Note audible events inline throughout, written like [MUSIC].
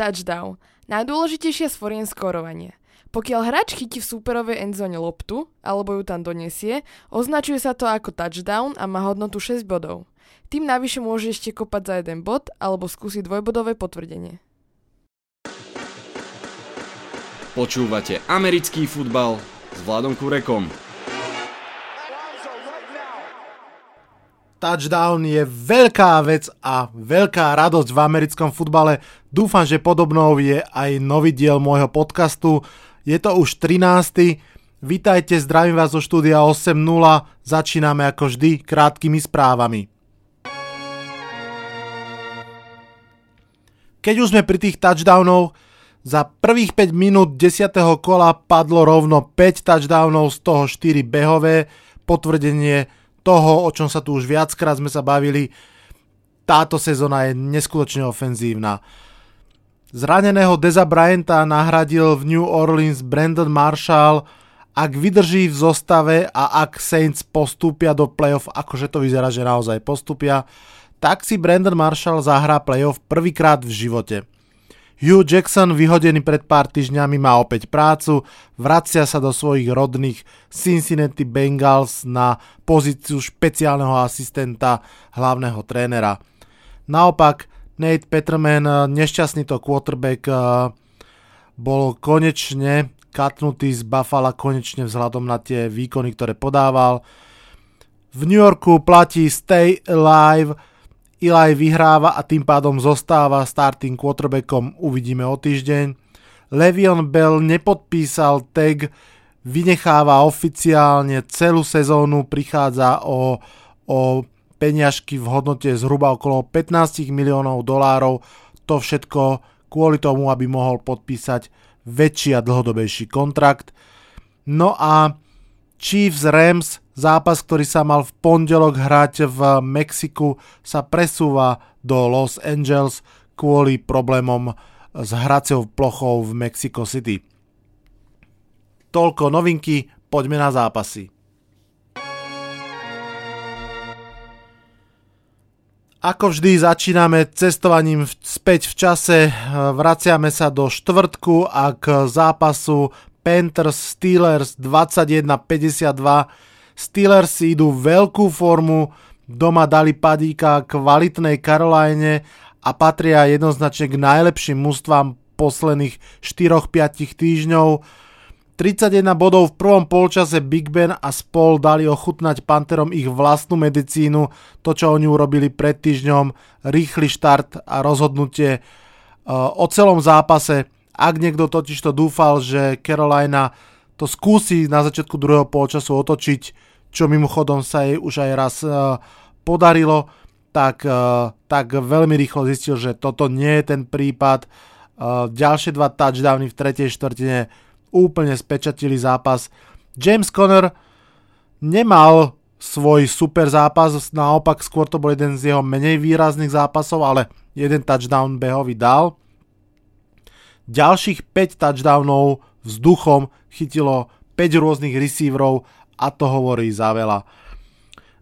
Touchdown. Najdôležitejšie z forien skorovanie. Pokiaľ hráč chytí v súperovej endzone loptu, alebo ju tam donesie, označuje sa to ako touchdown a má hodnotu 6 bodov. Tým navyše môže ešte kopať za jeden bod alebo skúsiť dvojbodové potvrdenie. Počúvate americký futbal s Vladom Kurekom. Touchdown je veľká vec a veľká radosť v americkom futbale. Dúfam, že podobnou je aj nový diel môjho podcastu. Je to už 13. Vítajte, zdravím vás zo štúdia 8.0. Začíname ako vždy krátkými správami. Keď už sme pri tých touchdownov, za prvých 5 minút 10. kola padlo rovno 5 touchdownov, z toho 4 behové, potvrdenie toho, o čom sa tu už viackrát sme sa bavili, táto sezóna je neskutočne ofenzívna. Zraneného Deza Bryanta nahradil v New Orleans Brandon Marshall. Ak vydrží v zostave a ak Saints postúpia do playoff, akože to vyzerá, že naozaj postúpia, tak si Brandon Marshall zahrá playoff prvýkrát v živote. Hugh Jackson, vyhodený pred pár týždňami, má opäť prácu, vracia sa do svojich rodných Cincinnati Bengals na pozíciu špeciálneho asistenta hlavného trénera. Naopak, Nate Peterman, nešťastný to quarterback, eh, bol konečne katnutý z Buffalo konečne vzhľadom na tie výkony, ktoré podával. V New Yorku platí Stay Alive, Eli vyhráva a tým pádom zostáva starting quarterbackom, uvidíme o týždeň. Levion Bell nepodpísal tag, vynecháva oficiálne celú sezónu, prichádza o, o peniažky v hodnote zhruba okolo 15 miliónov dolárov. To všetko kvôli tomu, aby mohol podpísať väčší a dlhodobejší kontrakt. No a Chiefs Rams Zápas, ktorý sa mal v pondelok hrať v Mexiku, sa presúva do Los Angeles kvôli problémom s hracou plochou v Mexico City. Toľko novinky, poďme na zápasy. Ako vždy začíname cestovaním späť v čase, vraciame sa do štvrtku a k zápasu Panthers Steelers 21-52 Steelers idú veľkú formu, doma dali padíka kvalitnej Caroline a patria jednoznačne k najlepším mústvám posledných 4-5 týždňov. 31 bodov v prvom polčase Big Ben a spol dali ochutnať Panterom ich vlastnú medicínu, to čo oni urobili pred týždňom, rýchly štart a rozhodnutie uh, o celom zápase. Ak niekto totiž to dúfal, že Carolina to skúsi na začiatku druhého polčasu otočiť, čo mimochodom sa jej už aj raz uh, podarilo, tak, uh, tak veľmi rýchlo zistil, že toto nie je ten prípad. Uh, ďalšie dva touchdowny v tretej štvrtine úplne spečatili zápas. James Conner nemal svoj super zápas, naopak skôr to bol jeden z jeho menej výrazných zápasov, ale jeden touchdown behový dal. Ďalších 5 touchdownov vzduchom chytilo 5 rôznych receiverov a to hovorí za veľa.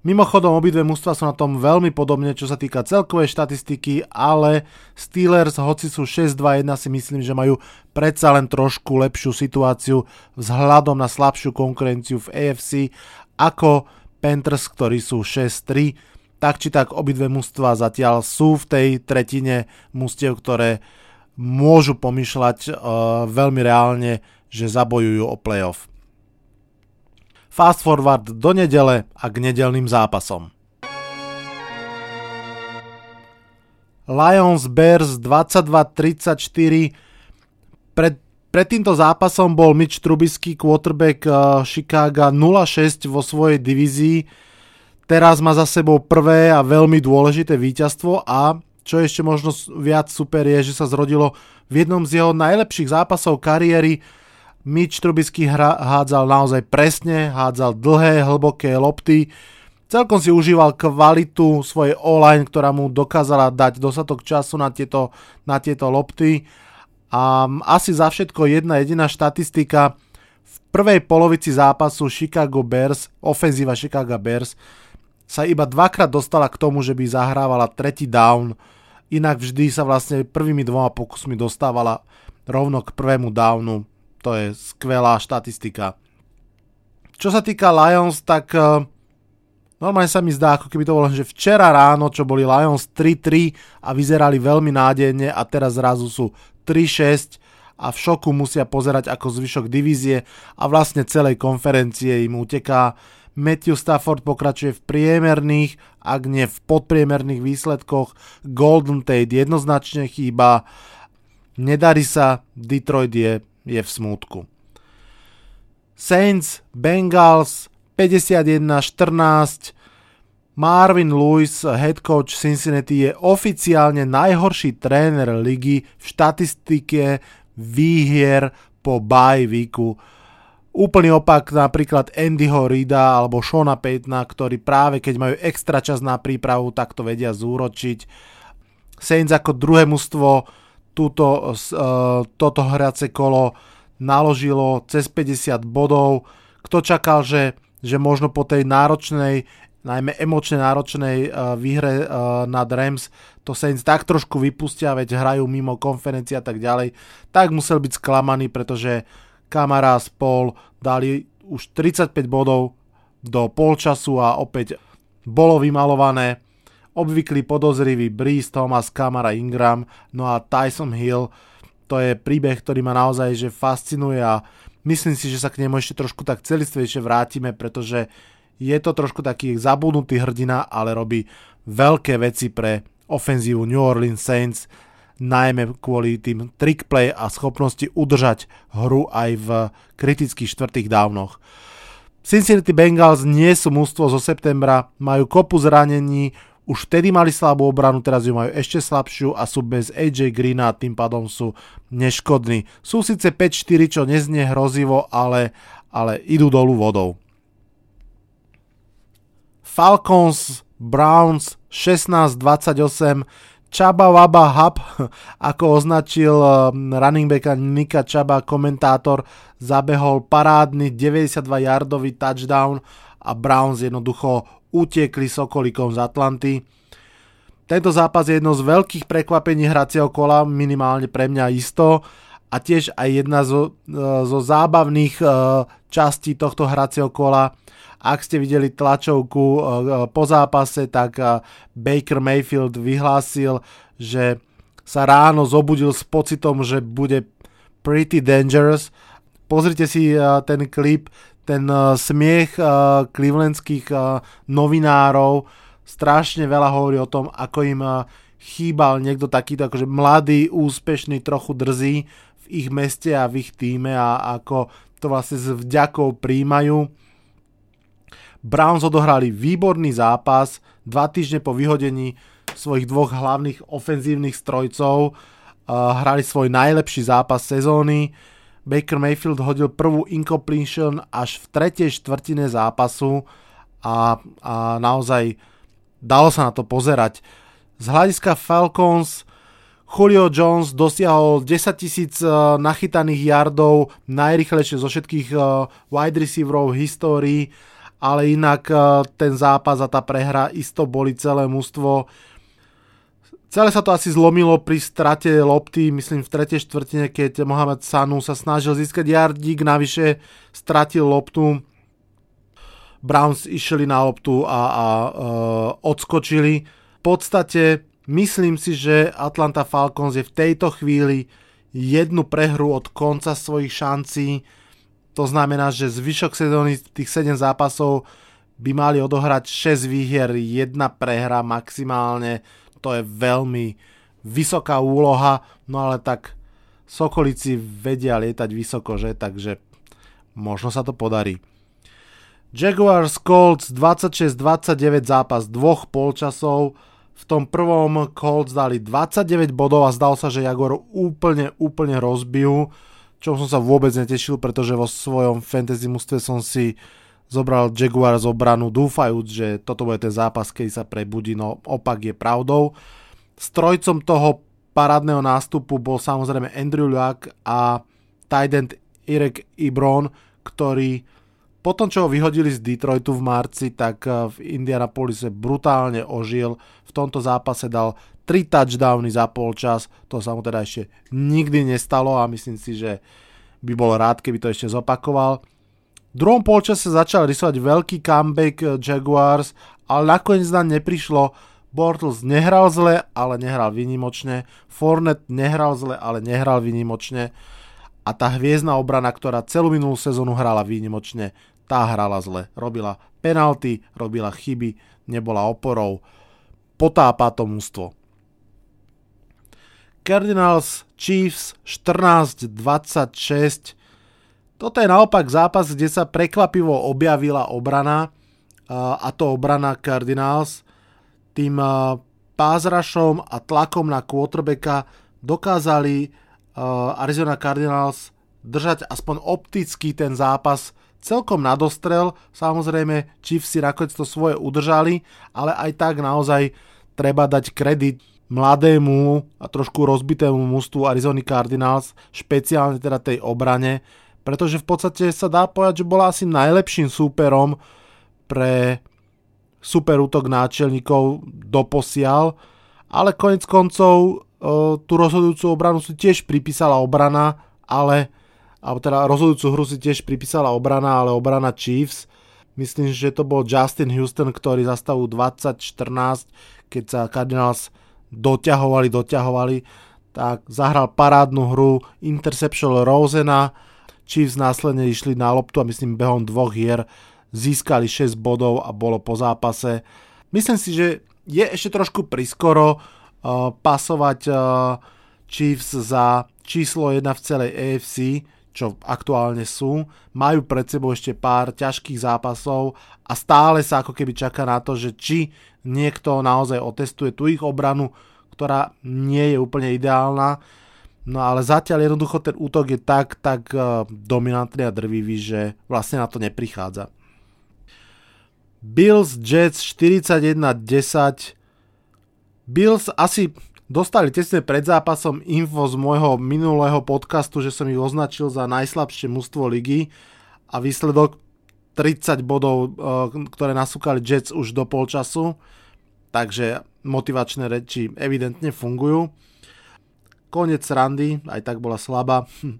Mimochodom, obidve mužstva sú na tom veľmi podobne, čo sa týka celkovej štatistiky, ale Steelers, hoci sú 6-2-1, si myslím, že majú predsa len trošku lepšiu situáciu vzhľadom na slabšiu konkurenciu v AFC ako Panthers, ktorí sú 6-3. Tak či tak obidve mužstva zatiaľ sú v tej tretine mužstiev, ktoré môžu pomýšľať uh, veľmi reálne, že zabojujú o playoff. Fast forward do nedele a k nedelným zápasom. Lions Bears 22-34 pred, pred týmto zápasom bol Mitch Trubisky quarterback uh, Chicago 0-6 vo svojej divízii. Teraz má za sebou prvé a veľmi dôležité víťazstvo a čo ešte možno viac super je, že sa zrodilo v jednom z jeho najlepších zápasov kariéry Mitch Trubisky hádzal naozaj presne, hádzal dlhé, hlboké lopty. Celkom si užíval kvalitu svojej online, ktorá mu dokázala dať dostatok času na tieto, na tieto lopty. A asi za všetko jedna jediná štatistika. V prvej polovici zápasu Chicago Bears, ofenzíva Chicago Bears, sa iba dvakrát dostala k tomu, že by zahrávala tretí down inak vždy sa vlastne prvými dvoma pokusmi dostávala rovno k prvému downu. To je skvelá štatistika. Čo sa týka Lions, tak uh, normálne sa mi zdá, ako keby to bolo, že včera ráno, čo boli Lions 3-3 a vyzerali veľmi nádejne a teraz zrazu sú 3-6 a v šoku musia pozerať ako zvyšok divízie a vlastne celej konferencie im uteká. Matthew Stafford pokračuje v priemerných, ak nie v podpriemerných výsledkoch. Golden Tate jednoznačne chýba. Nedarí sa, Detroit je, je v smútku. Saints, Bengals 51-14. Marvin Lewis, head coach Cincinnati, je oficiálne najhorší tréner ligy v štatistike výhier po bye weeku. Úplný opak napríklad Andyho Rida alebo Shona Paytona, ktorí práve keď majú extra čas na prípravu, tak to vedia zúročiť. Saints ako druhé mužstvo túto, uh, toto hrace kolo naložilo cez 50 bodov. Kto čakal, že, že možno po tej náročnej najmä emočne náročnej uh, výhre uh, nad Rams to Saints tak trošku vypustia, veď hrajú mimo konferencie a tak ďalej, tak musel byť sklamaný, pretože Kamara a spol dali už 35 bodov do polčasu a opäť bolo vymalované. Obvyklý podozrivý Breeze, Thomas, Kamara, Ingram, no a Tyson Hill, to je príbeh, ktorý ma naozaj že fascinuje a myslím si, že sa k nemu ešte trošku tak celistvejšie vrátime, pretože je to trošku taký zabudnutý hrdina, ale robí veľké veci pre ofenzívu New Orleans Saints, najmä kvôli tým trick play a schopnosti udržať hru aj v kritických štvrtých dávnoch. Cincinnati Bengals nie sú mústvo zo septembra, majú kopu zranení, už vtedy mali slabú obranu, teraz ju majú ešte slabšiu a sú bez AJ Greena a tým pádom sú neškodní. Sú síce 5-4, čo neznie hrozivo, ale, ale idú dolu vodou. Falcons, Browns 16-28, Chaba Waba Hub, [LAUGHS] ako označil um, running backa Nika Chaba, komentátor, zabehol parádny 92-yardový touchdown a Browns jednoducho utiekli Sokolikom z Atlanty. Tento zápas je jedno z veľkých prekvapení hracieho kola, minimálne pre mňa isto a tiež aj jedna zo, uh, zo zábavných uh, častí tohto hracieho kola ak ste videli tlačovku eh, po zápase, tak Baker Mayfield vyhlásil, že sa ráno zobudil s pocitom, že bude pretty dangerous. Pozrite si ten klip, ten smiech clevelandských novinárov strašne veľa hovorí o tom, ako im chýbal niekto takýto akože mladý, úspešný, trochu drzý v ich meste a v ich týme a ako to vlastne s vďakou príjmajú. Browns odohrali výborný zápas dva týždne po vyhodení svojich dvoch hlavných ofenzívnych strojcov. Hrali svoj najlepší zápas sezóny. Baker Mayfield hodil prvú incompletion až v tretej štvrtine zápasu a, a naozaj dalo sa na to pozerať. Z hľadiska Falcons Julio Jones dosiahol 10 tisíc e, nachytaných yardov, najrychlejšie zo všetkých e, wide receiverov v histórii ale inak e, ten zápas a tá prehra isto boli celé mužstvo. Celé sa to asi zlomilo pri strate lopty, myslím v tretej štvrtine, keď Mohamed Sanu sa snažil získať jardík, navyše stratil loptu. Browns išli na loptu a, a uh, odskočili. V podstate myslím si, že Atlanta Falcons je v tejto chvíli jednu prehru od konca svojich šancí to znamená, že zvyšok sezóny tých 7 zápasov by mali odohrať 6 výhier, jedna prehra maximálne. To je veľmi vysoká úloha, no ale tak Sokolici vedia lietať vysoko, že? Takže možno sa to podarí. Jaguars Colts 26-29 zápas dvoch polčasov. V tom prvom Colts dali 29 bodov a zdal sa, že Jaguar úplne, úplne rozbijú čo som sa vôbec netešil, pretože vo svojom fantasy mústve som si zobral Jaguar z obranu, dúfajúc, že toto bude ten zápas, keď sa prebudí, no opak je pravdou. Strojcom toho parádneho nástupu bol samozrejme Andrew Luck a tight end Irek Ibron, ktorý Potom, čo ho vyhodili z Detroitu v marci, tak v Indianapolise brutálne ožil. V tomto zápase dal 3 touchdowny za polčas, to sa mu teda ešte nikdy nestalo a myslím si, že by bol rád, keby to ešte zopakoval. V druhom polčase začal rysovať veľký comeback Jaguars, ale nakoniec nám neprišlo. Bortles nehral zle, ale nehral vynimočne. Fournette nehral zle, ale nehral vynimočne a tá hviezdna obrana, ktorá celú minulú sezónu hrala výnimočne, tá hrala zle. Robila penalty, robila chyby, nebola oporou. Potápa to mústvo. Cardinals Chiefs 14-26. Toto je naopak zápas, kde sa prekvapivo objavila obrana a to obrana Cardinals. Tým pázrašom a tlakom na quarterbacka dokázali Arizona Cardinals držať aspoň opticky ten zápas celkom nadostrel. Samozrejme, Chiefs si nakoniec to svoje udržali, ale aj tak naozaj treba dať kredit mladému a trošku rozbitému mústvu Arizona Cardinals, špeciálne teda tej obrane, pretože v podstate sa dá povedať, že bola asi najlepším súperom pre super útok náčelníkov doposiaľ, ale konec koncov tú rozhodujúcu obranu si tiež pripísala obrana, ale alebo teda rozhodujúcu hru si tiež pripísala obrana, ale obrana Chiefs. Myslím, že to bol Justin Houston, ktorý za stavu 2014, keď sa Cardinals doťahovali, doťahovali, tak zahral parádnu hru, interception Rosena, Chiefs následne išli na loptu a myslím behom dvoch hier získali 6 bodov a bolo po zápase. Myslím si, že je ešte trošku priskoro, uh, pasovať uh, Chiefs za číslo 1 v celej AFC, čo aktuálne sú. Majú pred sebou ešte pár ťažkých zápasov a stále sa ako keby čaká na to, že či niekto naozaj otestuje tú ich obranu, ktorá nie je úplne ideálna. No ale zatiaľ jednoducho ten útok je tak, tak uh, dominantný a drvivý, že vlastne na to neprichádza. Bills Jets 41-10 Bills asi dostali tesne pred zápasom info z môjho minulého podcastu, že som ich označil za najslabšie mužstvo ligy a výsledok 30 bodov, eh, ktoré nasúkali Jets už do polčasu, takže motivačné reči evidentne fungujú. Konec randy, aj tak bola slabá. [LAUGHS]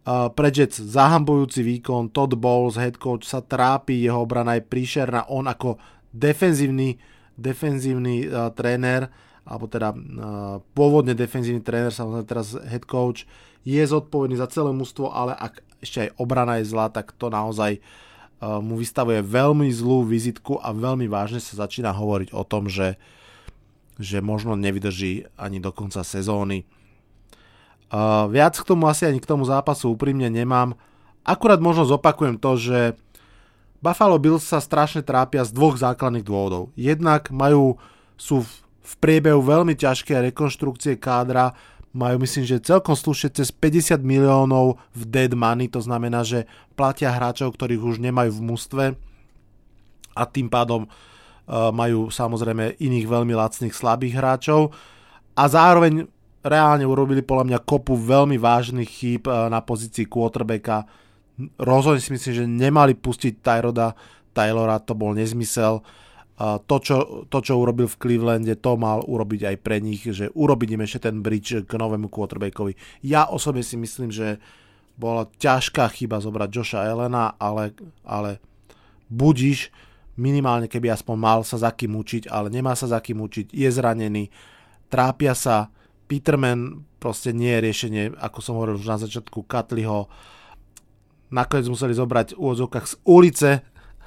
Eh, pre Jets zahambujúci výkon, Todd Bowles, head coach, sa trápi, jeho obrana je príšerná, on ako defenzívny, defenzívny uh, tréner alebo teda uh, pôvodne defenzívny tréner, samozrejme teraz head coach, je zodpovedný za celé mužstvo, ale ak ešte aj obrana je zlá, tak to naozaj uh, mu vystavuje veľmi zlú vizitku a veľmi vážne sa začína hovoriť o tom, že, že možno nevydrží ani do konca sezóny. Viac k tomu asi ani k tomu zápasu úprimne nemám. Akurát možno zopakujem to, že Buffalo Bills sa strašne trápia z dvoch základných dôvodov. Jednak majú, sú v v priebehu veľmi ťažké rekonštrukcie kádra majú myslím, že celkom slušne cez 50 miliónov v dead money, to znamená, že platia hráčov, ktorých už nemajú v mústve a tým pádom uh, majú samozrejme iných veľmi lacných slabých hráčov a zároveň reálne urobili podľa mňa kopu veľmi vážnych chýb uh, na pozícii quarterbacka. Rozhodne si myslím, že nemali pustiť Tyroda Taylora, to bol nezmysel. Uh, to čo, to, čo urobil v Clevelande, to mal urobiť aj pre nich, že urobiť im ešte ten bridge k novému quarterbackovi. Ja osobne si myslím, že bola ťažká chyba zobrať Joša Elena, ale, ale budíš, minimálne keby aspoň mal sa za kým učiť, ale nemá sa za kým učiť, je zranený, trápia sa, Peterman proste nie je riešenie, ako som hovoril už na začiatku, Katliho nakoniec museli zobrať v úvodzovkách z ulice,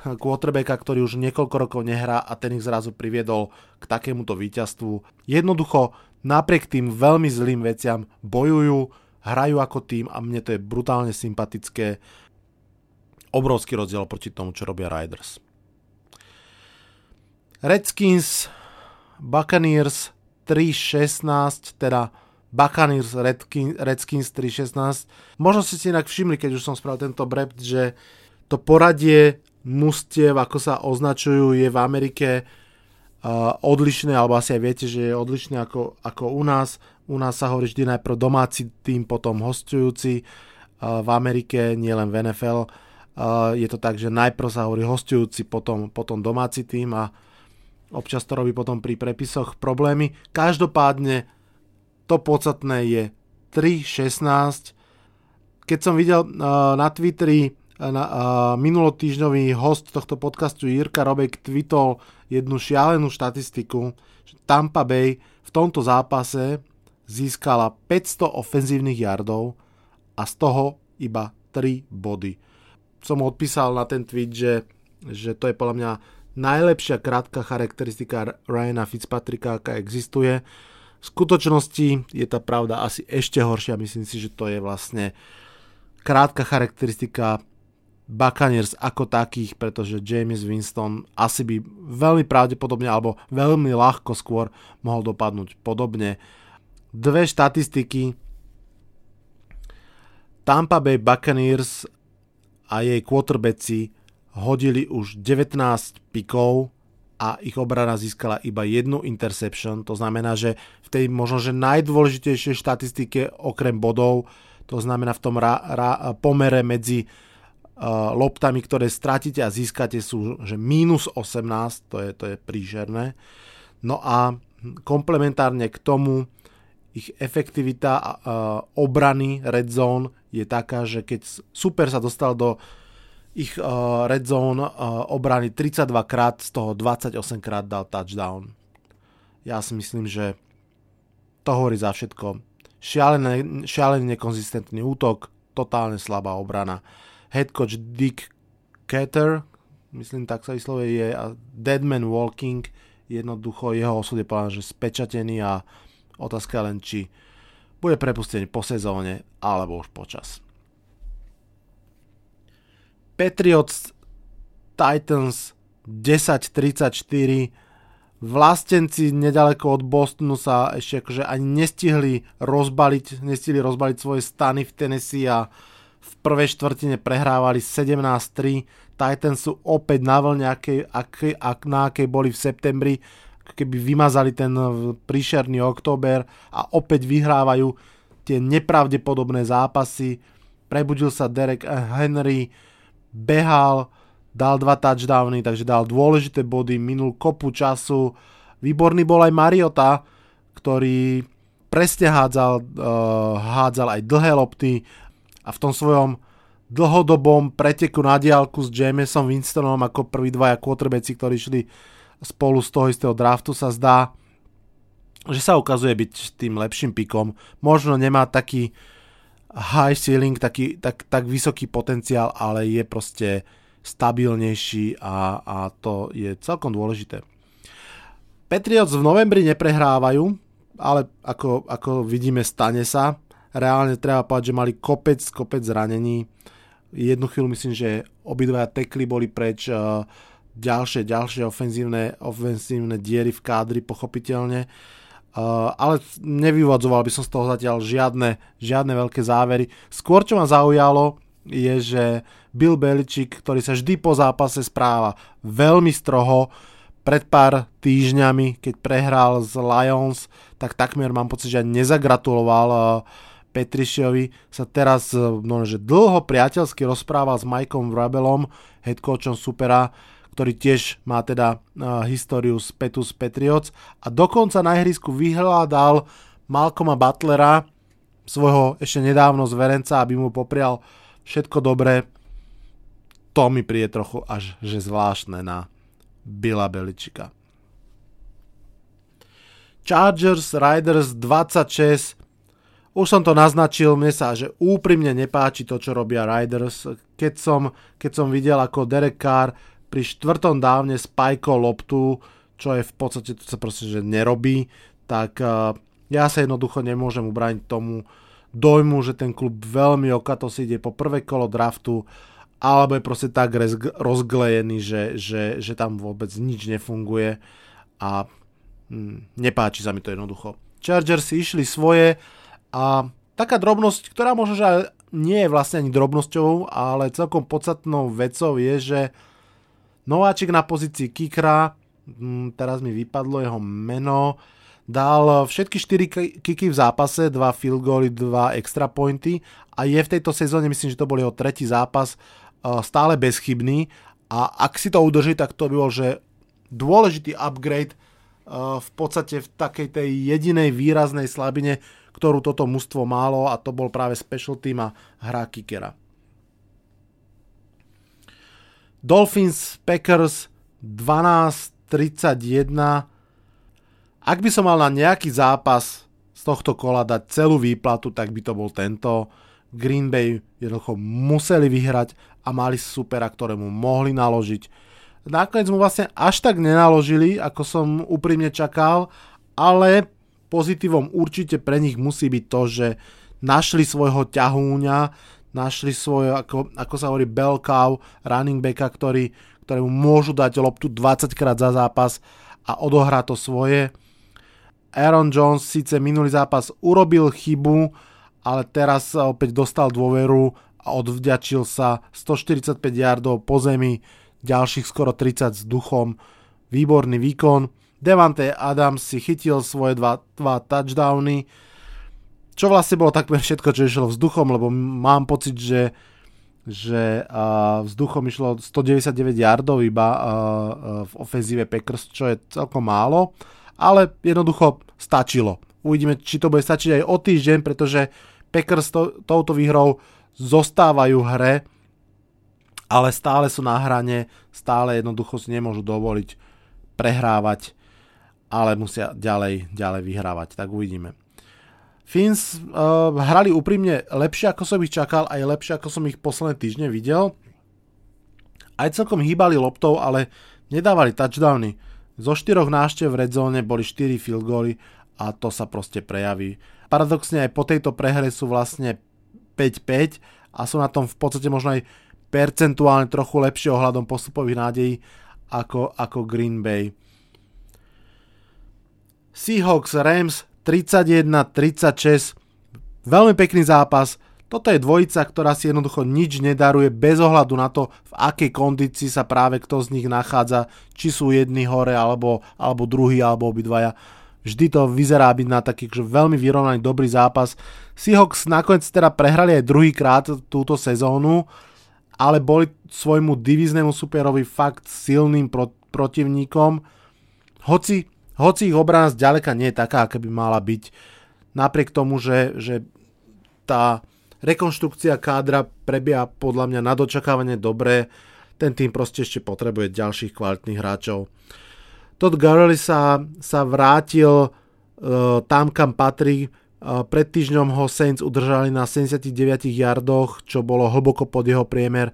quarterbacka, ktorý už niekoľko rokov nehrá a ten ich zrazu priviedol k takémuto víťazstvu. Jednoducho, napriek tým veľmi zlým veciam bojujú, hrajú ako tým a mne to je brutálne sympatické. Obrovský rozdiel proti tomu, čo robia Riders. Redskins, Buccaneers 3-16, teda Buccaneers Redskins, Redskins 3-16. Možno ste si inak všimli, keď už som spravil tento brept, že to poradie mustiev, ako sa označujú, je v Amerike uh, odlišné, alebo asi aj viete, že je odlišné ako, ako u nás. U nás sa hovorí vždy najprv domáci tým, potom hostujúci uh, v Amerike, nielen v NFL. Uh, je to tak, že najprv sa hovorí hostujúci, potom, potom domáci tým a občas to robí potom pri prepisoch problémy. Každopádne to podstatné je 3.16. Keď som videl uh, na Twitteri uh, na, uh, minulotýždňový host tohto podcastu Jirka Robek tweetol jednu šialenú štatistiku, že Tampa Bay v tomto zápase získala 500 ofenzívnych yardov a z toho iba 3 body som odpísal na ten tweet, že, že to je podľa mňa najlepšia krátka charakteristika Ryana Fitzpatricka, aká existuje. V skutočnosti je tá pravda asi ešte horšia. Myslím si, že to je vlastne krátka charakteristika Buccaneers ako takých, pretože James Winston asi by veľmi pravdepodobne alebo veľmi ľahko skôr mohol dopadnúť podobne. Dve štatistiky. Tampa Bay Buccaneers a jej quarterbacki hodili už 19 pikov a ich obrana získala iba jednu interception. To znamená, že v tej možno, že najdôležitejšej štatistike okrem bodov, to znamená v tom ra, ra, pomere medzi uh, loptami, ktoré stratíte a získate sú že minus 18, to je, to je prížerné. No a komplementárne k tomu ich efektivita uh, obrany red zone je taká, že keď super sa dostal do ich uh, red zone uh, obrany 32 krát, z toho 28 krát dal touchdown. Ja si myslím, že to hovorí za všetko. Šialený, šialený nekonzistentný útok, totálne slabá obrana. Head coach Dick Cater, myslím tak sa vyslovuje, je Deadman Walking, jednoducho jeho osud je povedané, že spečatený a otázka len, či bude prepustený po sezóne alebo už počas. Patriots Titans 10-34 Vlastenci nedaleko od Bostonu sa ešte akože ani nestihli rozbaliť, nestihli rozbaliť svoje stany v Tennessee a v prvej štvrtine prehrávali 17-3. Titans sú opäť na vlne, akej, akej, ak, na akej boli v septembri keby vymazali ten príšerný október a opäť vyhrávajú tie nepravdepodobné zápasy. Prebudil sa Derek Henry, behal, dal dva touchdowny, takže dal dôležité body, minul kopu času. Výborný bol aj Mariota, ktorý presne hádzal, uh, hádzal aj dlhé lopty a v tom svojom dlhodobom preteku na diálku s Jamesom Winstonom ako prví dvaja quarterbacki, ktorí šli spolu z toho istého draftu sa zdá, že sa ukazuje byť tým lepším pikom. Možno nemá taký high ceiling, taký, tak, tak vysoký potenciál, ale je proste stabilnejší a, a to je celkom dôležité. Patriots v novembri neprehrávajú, ale ako, ako vidíme stane sa. Reálne treba povedať, že mali kopec, kopec zranení. Jednu chvíľu myslím, že obidvaja tekly boli preč. Uh, ďalšie, ďalšie ofenzívne, ofenzívne diery v kádri, pochopiteľne. Uh, ale nevyvodzoval by som z toho zatiaľ žiadne, žiadne veľké závery. Skôr, čo ma zaujalo, je, že Bill Belichick, ktorý sa vždy po zápase správa veľmi stroho, pred pár týždňami, keď prehral z Lions, tak takmer mám pocit, že nezagratuloval uh, Petrišiovi, sa teraz uh, no, že dlho priateľsky rozprával s Mikeom Vrabelom, head coachom Supera, ktorý tiež má teda uh, históriu z Petus Patriots a dokonca na ihrisku vyhľadal Malcoma Butlera, svojho ešte nedávno zverenca, aby mu poprial všetko dobré. To mi príde trochu až že zvláštne na Billa Beličika. Chargers Riders 26 už som to naznačil, mne sa že úprimne nepáči to, čo robia Riders. Keď som, keď som videl, ako Derek Carr pri štvrtom dávne spajko loptu, čo je v podstate, to sa proste že nerobí, tak uh, ja sa jednoducho nemôžem ubrániť tomu dojmu, že ten klub veľmi okato si ide po prvé kolo draftu, alebo je proste tak rozglejený, že, že, že tam vôbec nič nefunguje a hm, nepáči sa mi to jednoducho. Chargers si išli svoje a taká drobnosť, ktorá možno, že nie je vlastne ani drobnosťou, ale celkom podstatnou vecou je, že Nováčik na pozícii kikra, mm, teraz mi vypadlo jeho meno, dal všetky 4 kiky v zápase, 2 field goaly, 2 extra pointy a je v tejto sezóne, myslím, že to bol jeho tretí zápas, stále bezchybný a ak si to udrží, tak to by bol, že dôležitý upgrade v podstate v takej tej jedinej výraznej slabine, ktorú toto mužstvo málo a to bol práve special team a hra kickera. Dolphins Packers 12-31. Ak by som mal na nejaký zápas z tohto kola dať celú výplatu, tak by to bol tento. Green Bay jednoducho museli vyhrať a mali supera, ktorému mohli naložiť nakoniec mu vlastne až tak nenaložili, ako som úprimne čakal, ale pozitívom určite pre nich musí byť to, že našli svojho ťahúňa, našli svoj, ako, ako sa hovorí, bell cow, running backa, ktorý, ktorému môžu dať loptu 20 krát za zápas a odohrá to svoje. Aaron Jones síce minulý zápas urobil chybu, ale teraz sa opäť dostal dôveru a odvďačil sa 145 yardov po zemi ďalších skoro 30 s duchom, výborný výkon. Devante Adams si chytil svoje dva, dva touchdowny, čo vlastne bolo takmer všetko, čo išlo vzduchom, lebo mám pocit, že že vzduchom išlo 199 yardov iba v ofenzíve Packers, čo je celkom málo, ale jednoducho stačilo. Uvidíme, či to bude stačiť aj o týždeň, pretože Packers to, touto výhrou zostávajú hre ale stále sú na hrane, stále jednoducho si nemôžu dovoliť prehrávať, ale musia ďalej, ďalej vyhrávať, tak uvidíme. Fins uh, hrali úprimne lepšie, ako som ich čakal, aj lepšie, ako som ich posledné týždne videl. Aj celkom hýbali loptou, ale nedávali touchdowny. Zo štyroch náštev v redzone boli 4 field goally a to sa proste prejaví. Paradoxne aj po tejto prehre sú vlastne 5-5 a sú na tom v podstate možno aj percentuálne trochu lepšie ohľadom postupových nádejí ako, ako Green Bay. Seahawks Rams 31-36 veľmi pekný zápas toto je dvojica, ktorá si jednoducho nič nedaruje bez ohľadu na to, v akej kondícii sa práve kto z nich nachádza, či sú jedni hore, alebo, alebo druhý, alebo obidvaja. Vždy to vyzerá byť na taký že veľmi vyrovnaný dobrý zápas. Seahawks nakoniec teda prehrali aj druhýkrát túto sezónu ale boli svojmu divíznemu superovi fakt silným pro, protivníkom. Hoci, hoci ich obrana zďaleka nie je taká, aká by mala byť. Napriek tomu, že, že tá rekonštrukcia kádra prebieha podľa mňa na dočakávanie dobre, ten tým proste ešte potrebuje ďalších kvalitných hráčov. Todd Gurley sa, sa vrátil uh, tam, kam patrí, pred týždňom ho Saints udržali na 79 yardoch, čo bolo hlboko pod jeho priemer.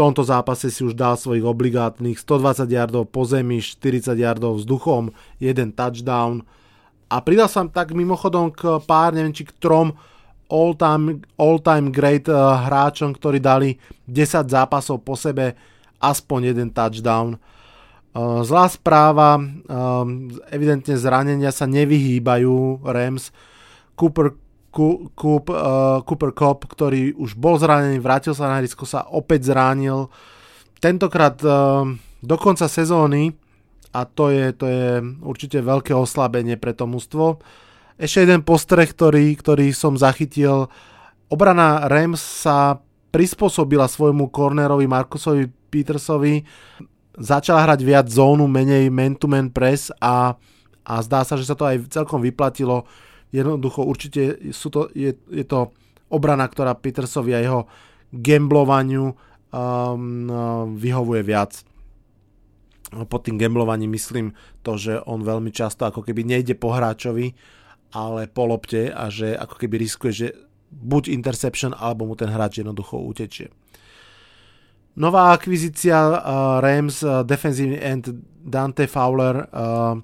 Tomto zápase si už dal svojich obligátnych 120 yardov po zemi, 40 yardov vzduchom, jeden touchdown. A pridal sa tak mimochodom k pár, neviem či k trom all-time, all-time great eh, hráčom, ktorí dali 10 zápasov po sebe, aspoň jeden touchdown. Eh, zlá správa, eh, evidentne zranenia sa nevyhýbajú Rams, Cooper, Coop, uh, Cooper Cup, ktorý už bol zranený, vrátil sa na hrisko, sa opäť zranil. Tentokrát uh, do konca sezóny a to je, to je určite veľké oslabenie pre to mužstvo. Ešte jeden postreh, ktorý, ktorý som zachytil. Obrana Rams sa prispôsobila svojmu cornerovi Markusovi Petersovi. Začala hrať viac zónu, menej man-to-man press a, a zdá sa, že sa to aj celkom vyplatilo Jednoducho určite sú to, je, je to obrana, ktorá Petersovi a jeho gamblovaniu um, vyhovuje viac. Pod tým gamblovaním myslím to, že on veľmi často ako keby nejde po hráčovi, ale po lopte a že ako keby riskuje, že buď interception, alebo mu ten hráč jednoducho utečie. Nová akvizícia uh, Rams, uh, defensívny end Dante Fowler, uh,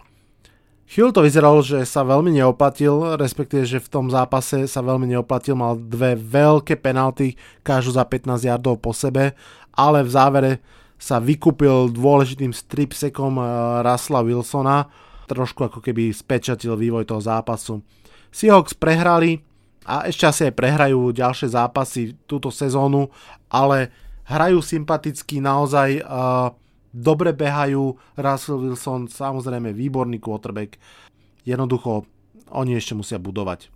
Chvíľu to vyzeralo, že sa veľmi neoplatil, respektíve, že v tom zápase sa veľmi neoplatil, mal dve veľké penalty, každú za 15 yardov po sebe, ale v závere sa vykúpil dôležitým stripsekom eh, Rasla Wilsona, trošku ako keby spečatil vývoj toho zápasu. Seahawks prehrali a ešte asi aj prehrajú ďalšie zápasy túto sezónu, ale hrajú sympaticky naozaj uh, dobre behajú, Russell Wilson samozrejme výborný quarterback, jednoducho oni ešte musia budovať.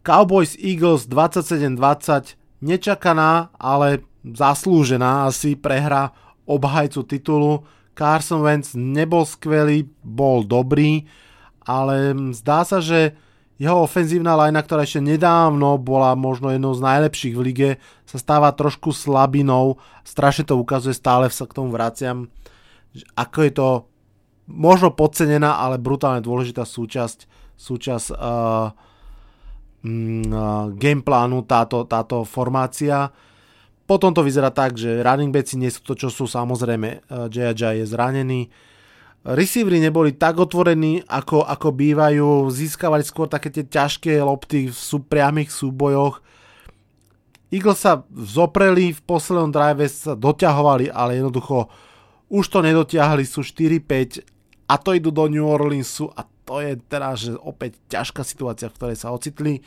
Cowboys Eagles 27-20, nečakaná, ale zaslúžená asi prehra obhajcu titulu. Carson Wentz nebol skvelý, bol dobrý, ale zdá sa, že jeho ofenzívna lajna, ktorá ešte nedávno bola možno jednou z najlepších v lige, sa stáva trošku slabinou. Strašne to ukazuje, stále sa k tomu vraciam. Ako je to možno podcenená, ale brutálne dôležitá súčasť, súčasť uh, mm, gameplánu táto, táto formácia. Potom to vyzerá tak, že running backi nie sú to, čo sú samozrejme. J.J. je zranený. Receivery neboli tak otvorení, ako, ako bývajú, získavali skôr také tie ťažké lopty v sú, priamých súbojoch. Eagles sa zopreli, v poslednom drive sa doťahovali, ale jednoducho už to nedotiahli, sú 4-5 a to idú do New Orleansu a to je teraz že opäť ťažká situácia, v ktorej sa ocitli.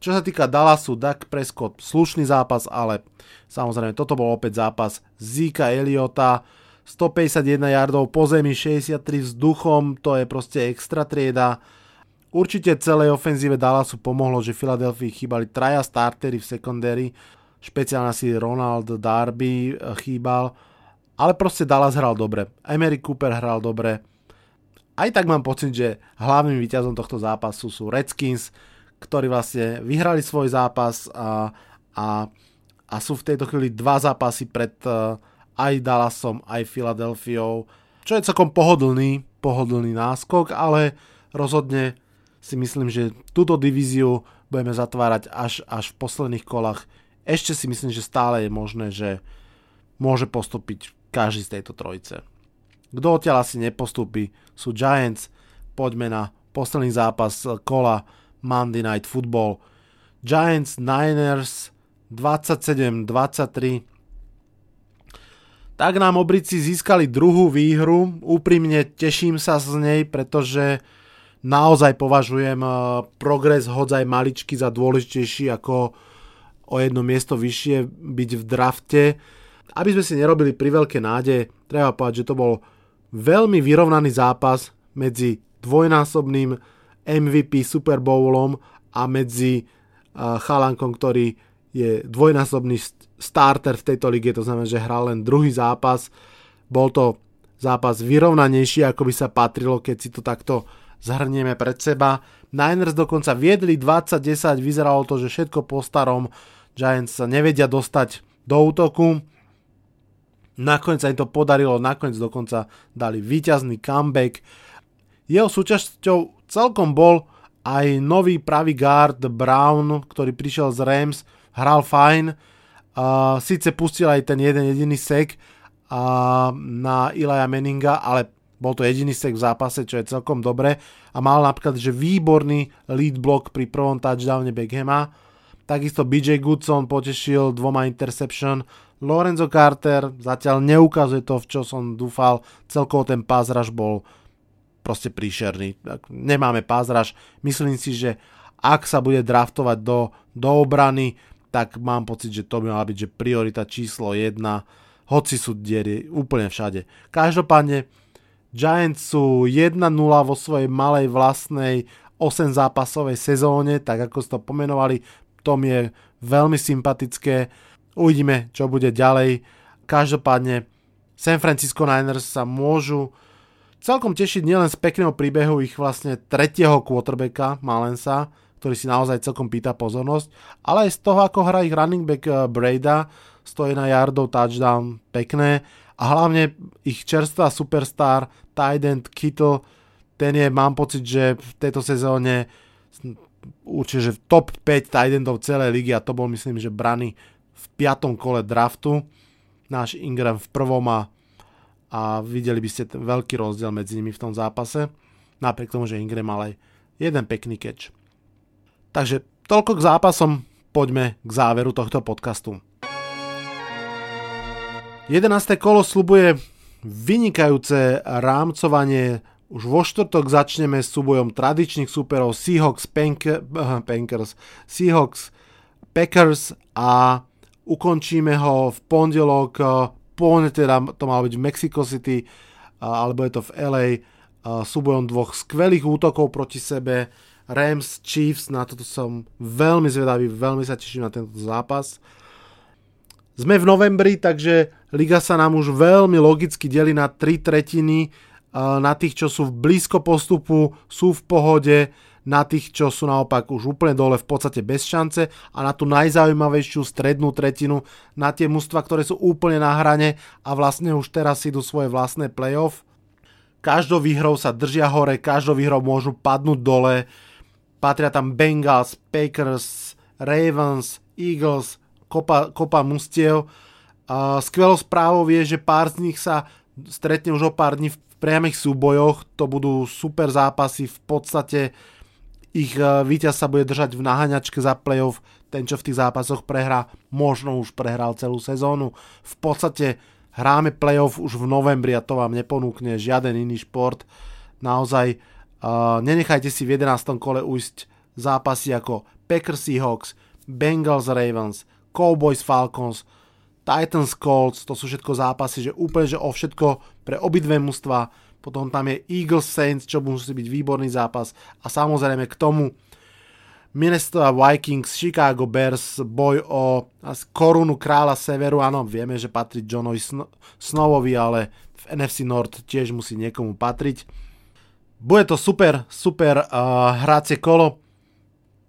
Čo sa týka Dallasu, Dak Prescott, slušný zápas, ale samozrejme toto bol opäť zápas Zika Eliota, 151 yardov po zemi, 63 vzduchom, to je proste extra trieda. Určite celej ofenzíve Dallasu pomohlo, že Filadelfii chýbali traja startery v secondary, špeciálne si Ronald Darby eh, chýbal, ale proste Dallas hral dobre. Emery Cooper hral dobre. Aj tak mám pocit, že hlavným víťazom tohto zápasu sú Redskins, ktorí vlastne vyhrali svoj zápas a, a, a sú v tejto chvíli dva zápasy pred uh, aj Dallasom, aj Filadelfiou, čo je celkom pohodlný, pohodlný náskok, ale rozhodne si myslím, že túto divíziu budeme zatvárať až, až v posledných kolách. Ešte si myslím, že stále je možné, že môže postúpiť každý z tejto trojice. Kto odtiaľ asi nepostúpi sú Giants. Poďme na posledný zápas kola Monday Night Football. Giants Niners 27-23 tak nám obrici získali druhú výhru. Úprimne teším sa z nej, pretože naozaj považujem eh, progres hodzaj maličky za dôležitejší ako o jedno miesto vyššie byť v drafte. Aby sme si nerobili pri veľké nádeje, treba povedať, že to bol veľmi vyrovnaný zápas medzi dvojnásobným MVP Super Bowlom a medzi uh, chalankom, ktorý je dvojnásobný starter v tejto lige, to znamená, že hral len druhý zápas. Bol to zápas vyrovnanejší, ako by sa patrilo, keď si to takto zhrnieme pred seba. Niners dokonca viedli 20-10, vyzeralo to, že všetko po starom, Giants sa nevedia dostať do útoku. Nakoniec sa im to podarilo, nakoniec dokonca dali víťazný comeback. Jeho súčasťou celkom bol aj nový pravý guard Brown, ktorý prišiel z Rams, hral fajn, uh, síce pustil aj ten jeden jediný sek uh, na Ilaja Meninga, ale bol to jediný sek v zápase, čo je celkom dobre a mal napríklad, že výborný lead block pri prvom touchdowne Beckhama. Takisto BJ Goodson potešil dvoma interception. Lorenzo Carter zatiaľ neukazuje to, v čo som dúfal. Celkovo ten pázraž bol proste príšerný. Nemáme pázraž. Myslím si, že ak sa bude draftovať do, do obrany, tak mám pocit, že to by mala byť že priorita číslo 1, hoci sú diery úplne všade. Každopádne Giants sú 1-0 vo svojej malej vlastnej 8 zápasovej sezóne, tak ako ste to pomenovali, to mi je veľmi sympatické. Uvidíme, čo bude ďalej. Každopádne San Francisco Niners sa môžu celkom tešiť nielen z pekného príbehu ich vlastne tretieho quarterbacka Malensa, ktorý si naozaj celkom pýta pozornosť, ale aj z toho, ako hrá ich running back eh, Breda, stojí na yardov touchdown, pekné a hlavne ich čerstvá superstar tight end Kittle, ten je, mám pocit, že v tejto sezóne určite, že v top 5 tight endov celej ligy a to bol myslím, že brany v piatom kole draftu. Náš Ingram v prvom a, a videli by ste ten veľký rozdiel medzi nimi v tom zápase. Napriek tomu, že Ingram mal aj jeden pekný catch. Takže toľko k zápasom, poďme k záveru tohto podcastu. 11. kolo slubuje vynikajúce rámcovanie. Už vo štvrtok začneme s súbojom tradičných súperov Seahawks, Pank- Pankers, Seahawks, Packers a ukončíme ho v pondelok, pôvodne teda to malo byť v Mexico City, alebo je to v LA, súbojom dvoch skvelých útokov proti sebe Rams, Chiefs, na toto som veľmi zvedavý, veľmi sa teším na tento zápas. Sme v novembri, takže liga sa nám už veľmi logicky delí na tri tretiny. Na tých, čo sú blízko postupu, sú v pohode, na tých, čo sú naopak už úplne dole v podstate bez šance a na tú najzaujímavejšiu strednú tretinu, na tie mužstva, ktoré sú úplne na hrane a vlastne už teraz idú svoje vlastné playoff. Každou výhrou sa držia hore, každou výhrou môžu padnúť dole. Patria tam Bengals, Packers, Ravens, Eagles, kopa, kopa mustiev. Skvelou správou je, že pár z nich sa stretne už o pár dní v priamých súbojoch. To budú super zápasy. V podstate ich uh, víťaz sa bude držať v naháňačke za playoff. Ten, čo v tých zápasoch prehrá, možno už prehral celú sezónu. V podstate hráme playoff už v novembri a to vám neponúkne žiaden iný šport. Naozaj nenechajte si v 11. kole ujsť zápasy ako Packers Seahawks, Bengals Ravens, Cowboys Falcons, Titans Colts, to sú všetko zápasy, že úplne že o všetko pre obidve mužstva. Potom tam je Eagles Saints, čo musí byť výborný zápas. A samozrejme k tomu Minnesota Vikings, Chicago Bears, boj o korunu kráľa severu. Áno, vieme, že patrí Johnovi Snowovi, ale v NFC North tiež musí niekomu patriť. Bude to super, super uh, hrácie kolo.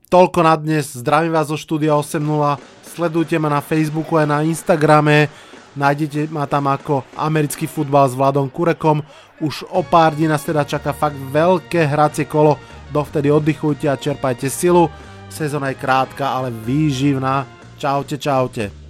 Toľko na dnes. Zdravím vás zo štúdia 8.0 sledujte ma na Facebooku aj na Instagrame, nájdete ma tam ako americký futbal s Vladom Kurekom. Už o pár dní nás teda čaká fakt veľké hracie kolo, dovtedy oddychujte a čerpajte silu. Sezóna je krátka, ale výživná. Čaute, čaute.